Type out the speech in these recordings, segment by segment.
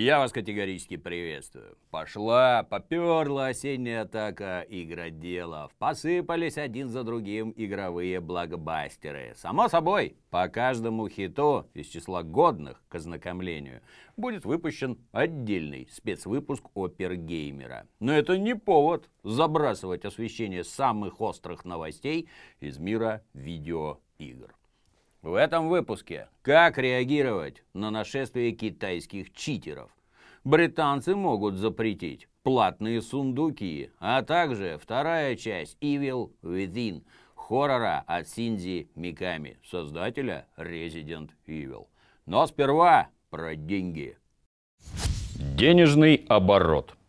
Я вас категорически приветствую. Пошла, поперла осенняя атака игроделов. Посыпались один за другим игровые блокбастеры. Само собой, по каждому хиту из числа годных к ознакомлению будет выпущен отдельный спецвыпуск Опергеймера. Но это не повод забрасывать освещение самых острых новостей из мира видеоигр. В этом выпуске как реагировать на нашествие китайских читеров. Британцы могут запретить платные сундуки, а также вторая часть Evil Within хоррора от Синзи Миками, создателя Resident Evil. Но сперва про деньги. Денежный оборот –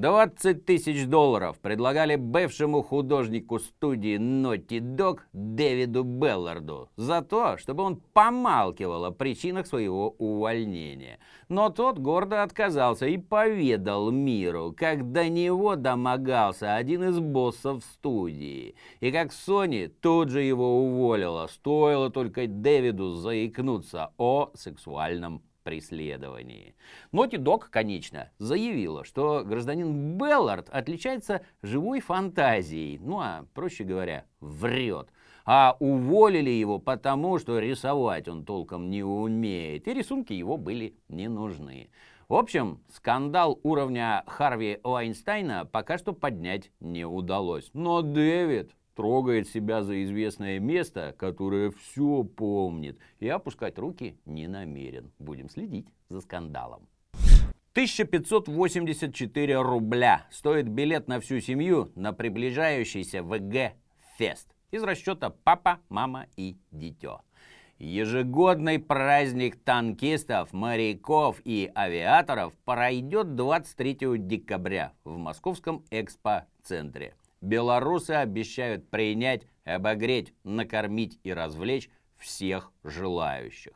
20 тысяч долларов предлагали бывшему художнику студии Naughty Dog Дэвиду Белларду за то, чтобы он помалкивал о причинах своего увольнения. Но тот гордо отказался и поведал миру, как до него домогался один из боссов студии, и как Sony тут же его уволила, стоило только Дэвиду заикнуться о сексуальном преследовании. Ноти Док, конечно, заявила, что гражданин Беллард отличается живой фантазией, ну а, проще говоря, врет. А уволили его потому, что рисовать он толком не умеет, и рисунки его были не нужны. В общем, скандал уровня Харви Вайнстайна пока что поднять не удалось. Но Дэвид трогает себя за известное место, которое все помнит, и опускать руки не намерен. Будем следить за скандалом. 1584 рубля стоит билет на всю семью на приближающийся ВГ-фест из расчета папа, мама и дитё. Ежегодный праздник танкистов, моряков и авиаторов пройдет 23 декабря в Московском экспо-центре белорусы обещают принять, обогреть, накормить и развлечь всех желающих.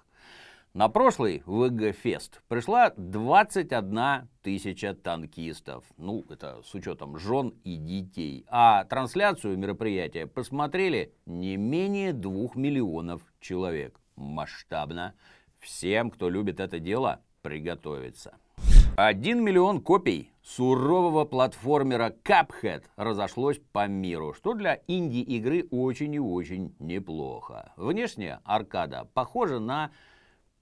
На прошлый ВГ-фест пришла 21 тысяча танкистов. Ну, это с учетом жен и детей. А трансляцию мероприятия посмотрели не менее двух миллионов человек. Масштабно. Всем, кто любит это дело, приготовиться. 1 миллион копий сурового платформера Cuphead разошлось по миру, что для инди-игры очень и очень неплохо. Внешне аркада похожа на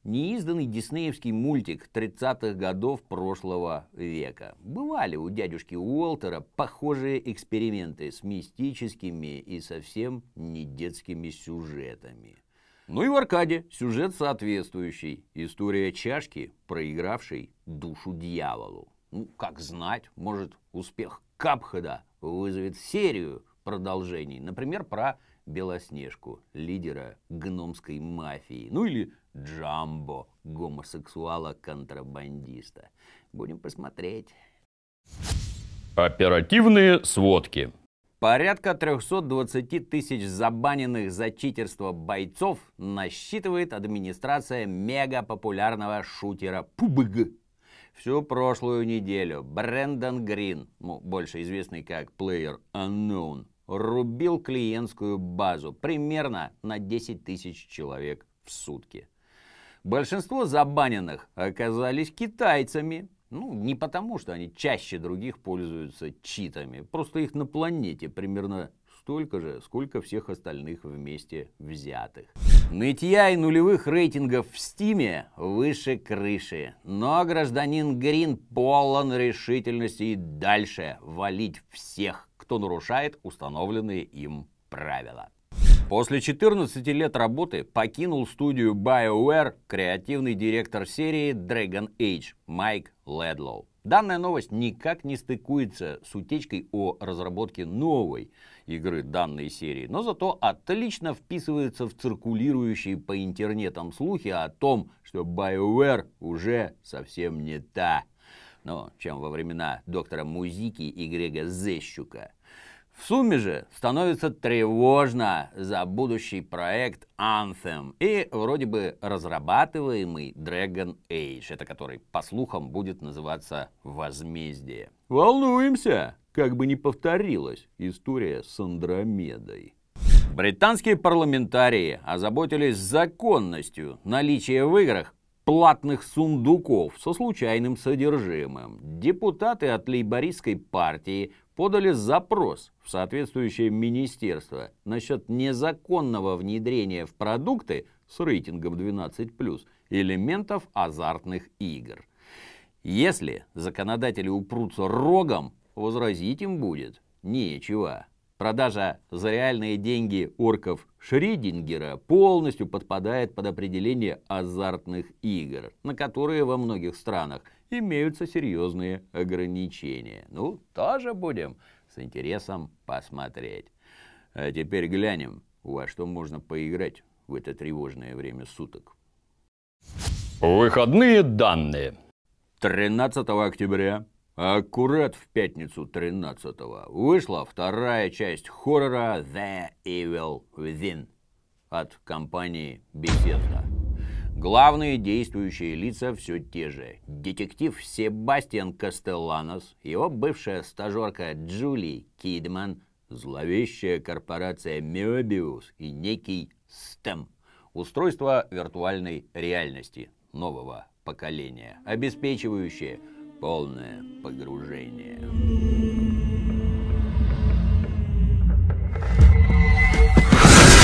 неизданный диснеевский мультик 30-х годов прошлого века. Бывали у дядюшки Уолтера похожие эксперименты с мистическими и совсем не детскими сюжетами. Ну и в аркаде сюжет соответствующий. История чашки, проигравшей душу дьяволу. Ну, как знать, может, успех Капхеда вызовет серию продолжений. Например, про Белоснежку, лидера гномской мафии. Ну или Джамбо, гомосексуала-контрабандиста. Будем посмотреть. Оперативные сводки. Порядка 320 тысяч забаненных за читерство бойцов насчитывает администрация мега-популярного шутера PUBG. Всю прошлую неделю Брэндон Грин, ну, больше известный как Player Unknown, рубил клиентскую базу примерно на 10 тысяч человек в сутки. Большинство забаненных оказались китайцами, ну, не потому, что они чаще других пользуются читами. Просто их на планете примерно столько же, сколько всех остальных вместе взятых. Нытья и нулевых рейтингов в Стиме выше крыши. Но гражданин Грин полон решительности и дальше валить всех, кто нарушает установленные им правила. После 14 лет работы покинул студию BioWare креативный директор серии Dragon Age Майк Ледлоу. Данная новость никак не стыкуется с утечкой о разработке новой игры данной серии, но зато отлично вписывается в циркулирующие по интернетам слухи о том, что BioWare уже совсем не та, ну, чем во времена доктора Музики и Грега Зещука. В сумме же становится тревожно за будущий проект Anthem и вроде бы разрабатываемый Dragon Age, это который, по слухам, будет называться «Возмездие». Волнуемся, как бы не повторилась история с Андромедой. Британские парламентарии озаботились законностью наличия в играх платных сундуков со случайным содержимым. Депутаты от лейбористской партии подали запрос в соответствующее министерство насчет незаконного внедрения в продукты с рейтингом 12+, элементов азартных игр. Если законодатели упрутся рогом, возразить им будет нечего. Продажа за реальные деньги орков Шридингера полностью подпадает под определение азартных игр, на которые во многих странах имеются серьезные ограничения. Ну, тоже будем с интересом посмотреть. А теперь глянем, во что можно поиграть в это тревожное время суток. Выходные данные. 13 октября Аккурат в пятницу 13-го вышла вторая часть хоррора The Evil Within от компании Bethesda. Главные действующие лица все те же. Детектив Себастьян Кастелланос, его бывшая стажерка Джули Кидман, зловещая корпорация Möbius и некий STEM. Устройство виртуальной реальности нового поколения, обеспечивающее Полное погружение.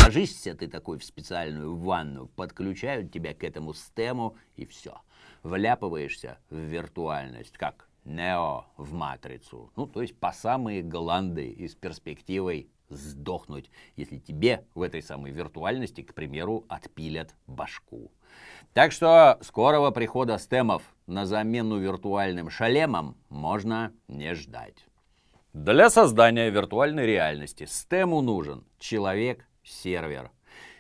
Ложишься ты такой в специальную ванну, подключают тебя к этому стему и все. Вляпываешься в виртуальность, как Нео в матрицу. Ну, то есть по самые гланды и с перспективой сдохнуть, если тебе в этой самой виртуальности, к примеру, отпилят башку. Так что скорого прихода стемов на замену виртуальным шалемам можно не ждать. Для создания виртуальной реальности стему нужен человек-сервер.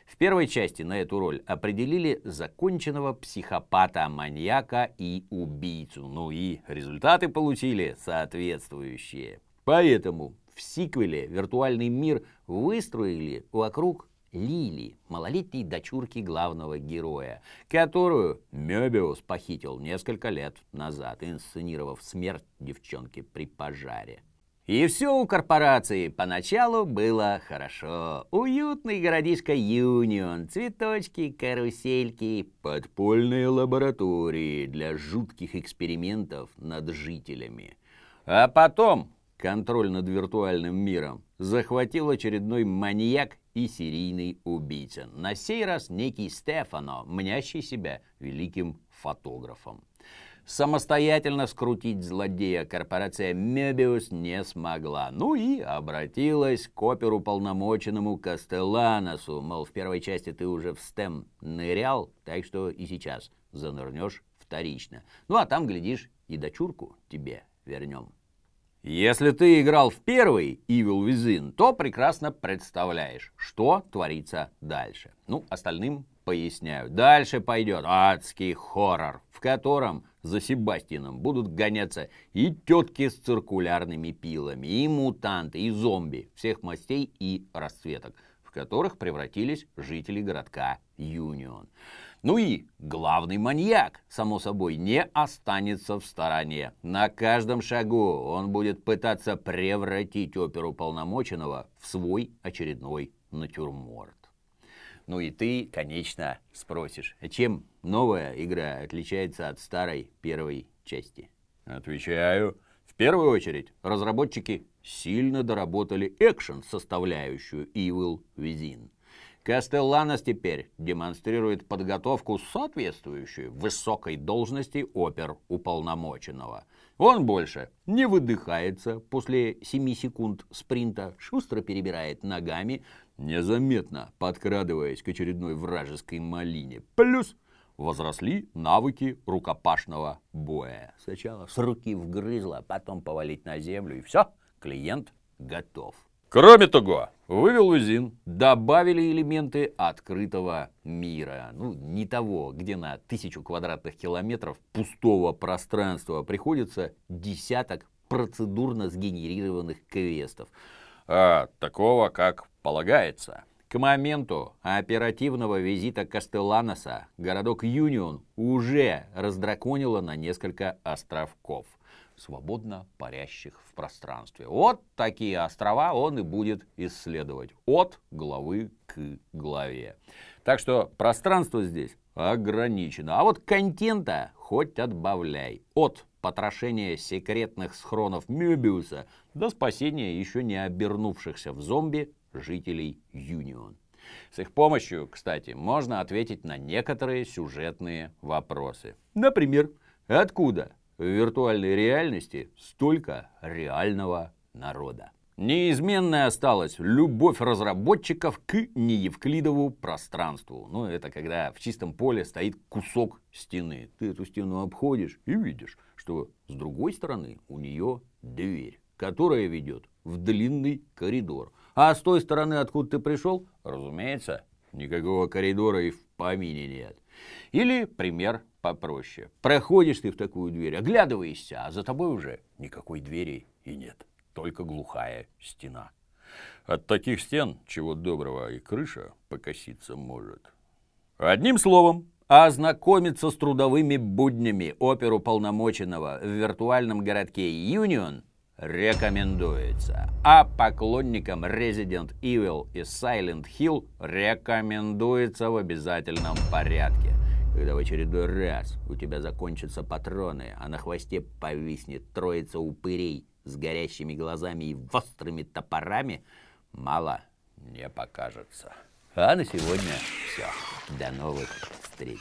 В первой части на эту роль определили законченного психопата, маньяка и убийцу. Ну и результаты получили соответствующие. Поэтому в сиквеле виртуальный мир выстроили вокруг Лили, малолетней дочурки главного героя, которую Мёбиус похитил несколько лет назад, инсценировав смерть девчонки при пожаре. И все у корпорации поначалу было хорошо. Уютный городишко Юнион, цветочки, карусельки, подпольные лаборатории для жутких экспериментов над жителями. А потом контроль над виртуальным миром захватил очередной маньяк и серийный убийца. На сей раз некий Стефано, мнящий себя великим фотографом. Самостоятельно скрутить злодея корпорация Мебиус не смогла. Ну и обратилась к оперу полномоченному Кастелланосу. Мол, в первой части ты уже в стем нырял, так что и сейчас занырнешь вторично. Ну а там, глядишь, и дочурку тебе вернем. Если ты играл в первый Evil Within, то прекрасно представляешь, что творится дальше. Ну, остальным поясняю. Дальше пойдет адский хоррор, в котором за Себастьяном будут гоняться и тетки с циркулярными пилами, и мутанты, и зомби всех мастей и расцветок, в которых превратились жители городка Юнион. Ну и главный маньяк, само собой, не останется в стороне. На каждом шагу он будет пытаться превратить оперу полномоченного в свой очередной натюрморт. Ну и ты, конечно, спросишь, чем новая игра отличается от старой первой части? Отвечаю. В первую очередь, разработчики сильно доработали экшен составляющую Evil Within. Кастелланос теперь демонстрирует подготовку соответствующую высокой должности опер уполномоченного. Он больше не выдыхается после 7 секунд спринта, шустро перебирает ногами, незаметно подкрадываясь к очередной вражеской малине. Плюс возросли навыки рукопашного боя. Сначала с руки вгрызла, потом повалить на землю, и все, клиент готов. Кроме того, вывел Узин, добавили элементы открытого мира. Ну, не того, где на тысячу квадратных километров пустого пространства приходится десяток процедурно сгенерированных квестов, а такого, как полагается. К моменту оперативного визита Кастелланоса городок Юнион уже раздраконило на несколько островков – свободно парящих в пространстве. Вот такие острова он и будет исследовать от главы к главе. Так что пространство здесь ограничено. А вот контента хоть отбавляй. От потрошения секретных схронов Мёбиуса до спасения еще не обернувшихся в зомби жителей Юнион. С их помощью, кстати, можно ответить на некоторые сюжетные вопросы. Например, откуда в виртуальной реальности столько реального народа? Неизменной осталась любовь разработчиков к неевклидову пространству. Ну, это когда в чистом поле стоит кусок стены. Ты эту стену обходишь и видишь, что с другой стороны у нее дверь, которая ведет в длинный коридор. А с той стороны, откуда ты пришел, разумеется, никакого коридора и в помине нет. Или пример попроще. Проходишь ты в такую дверь, оглядываешься, а за тобой уже никакой двери и нет. Только глухая стена. От таких стен, чего доброго, и крыша покоситься может. Одним словом, ознакомиться с трудовыми буднями оперу полномоченного в виртуальном городке Юнион рекомендуется. А поклонникам Resident Evil и Silent Hill рекомендуется в обязательном порядке. Когда в очередной раз у тебя закончатся патроны, а на хвосте повиснет троица упырей с горящими глазами и острыми топорами, мало не покажется. А на сегодня все. До новых встреч.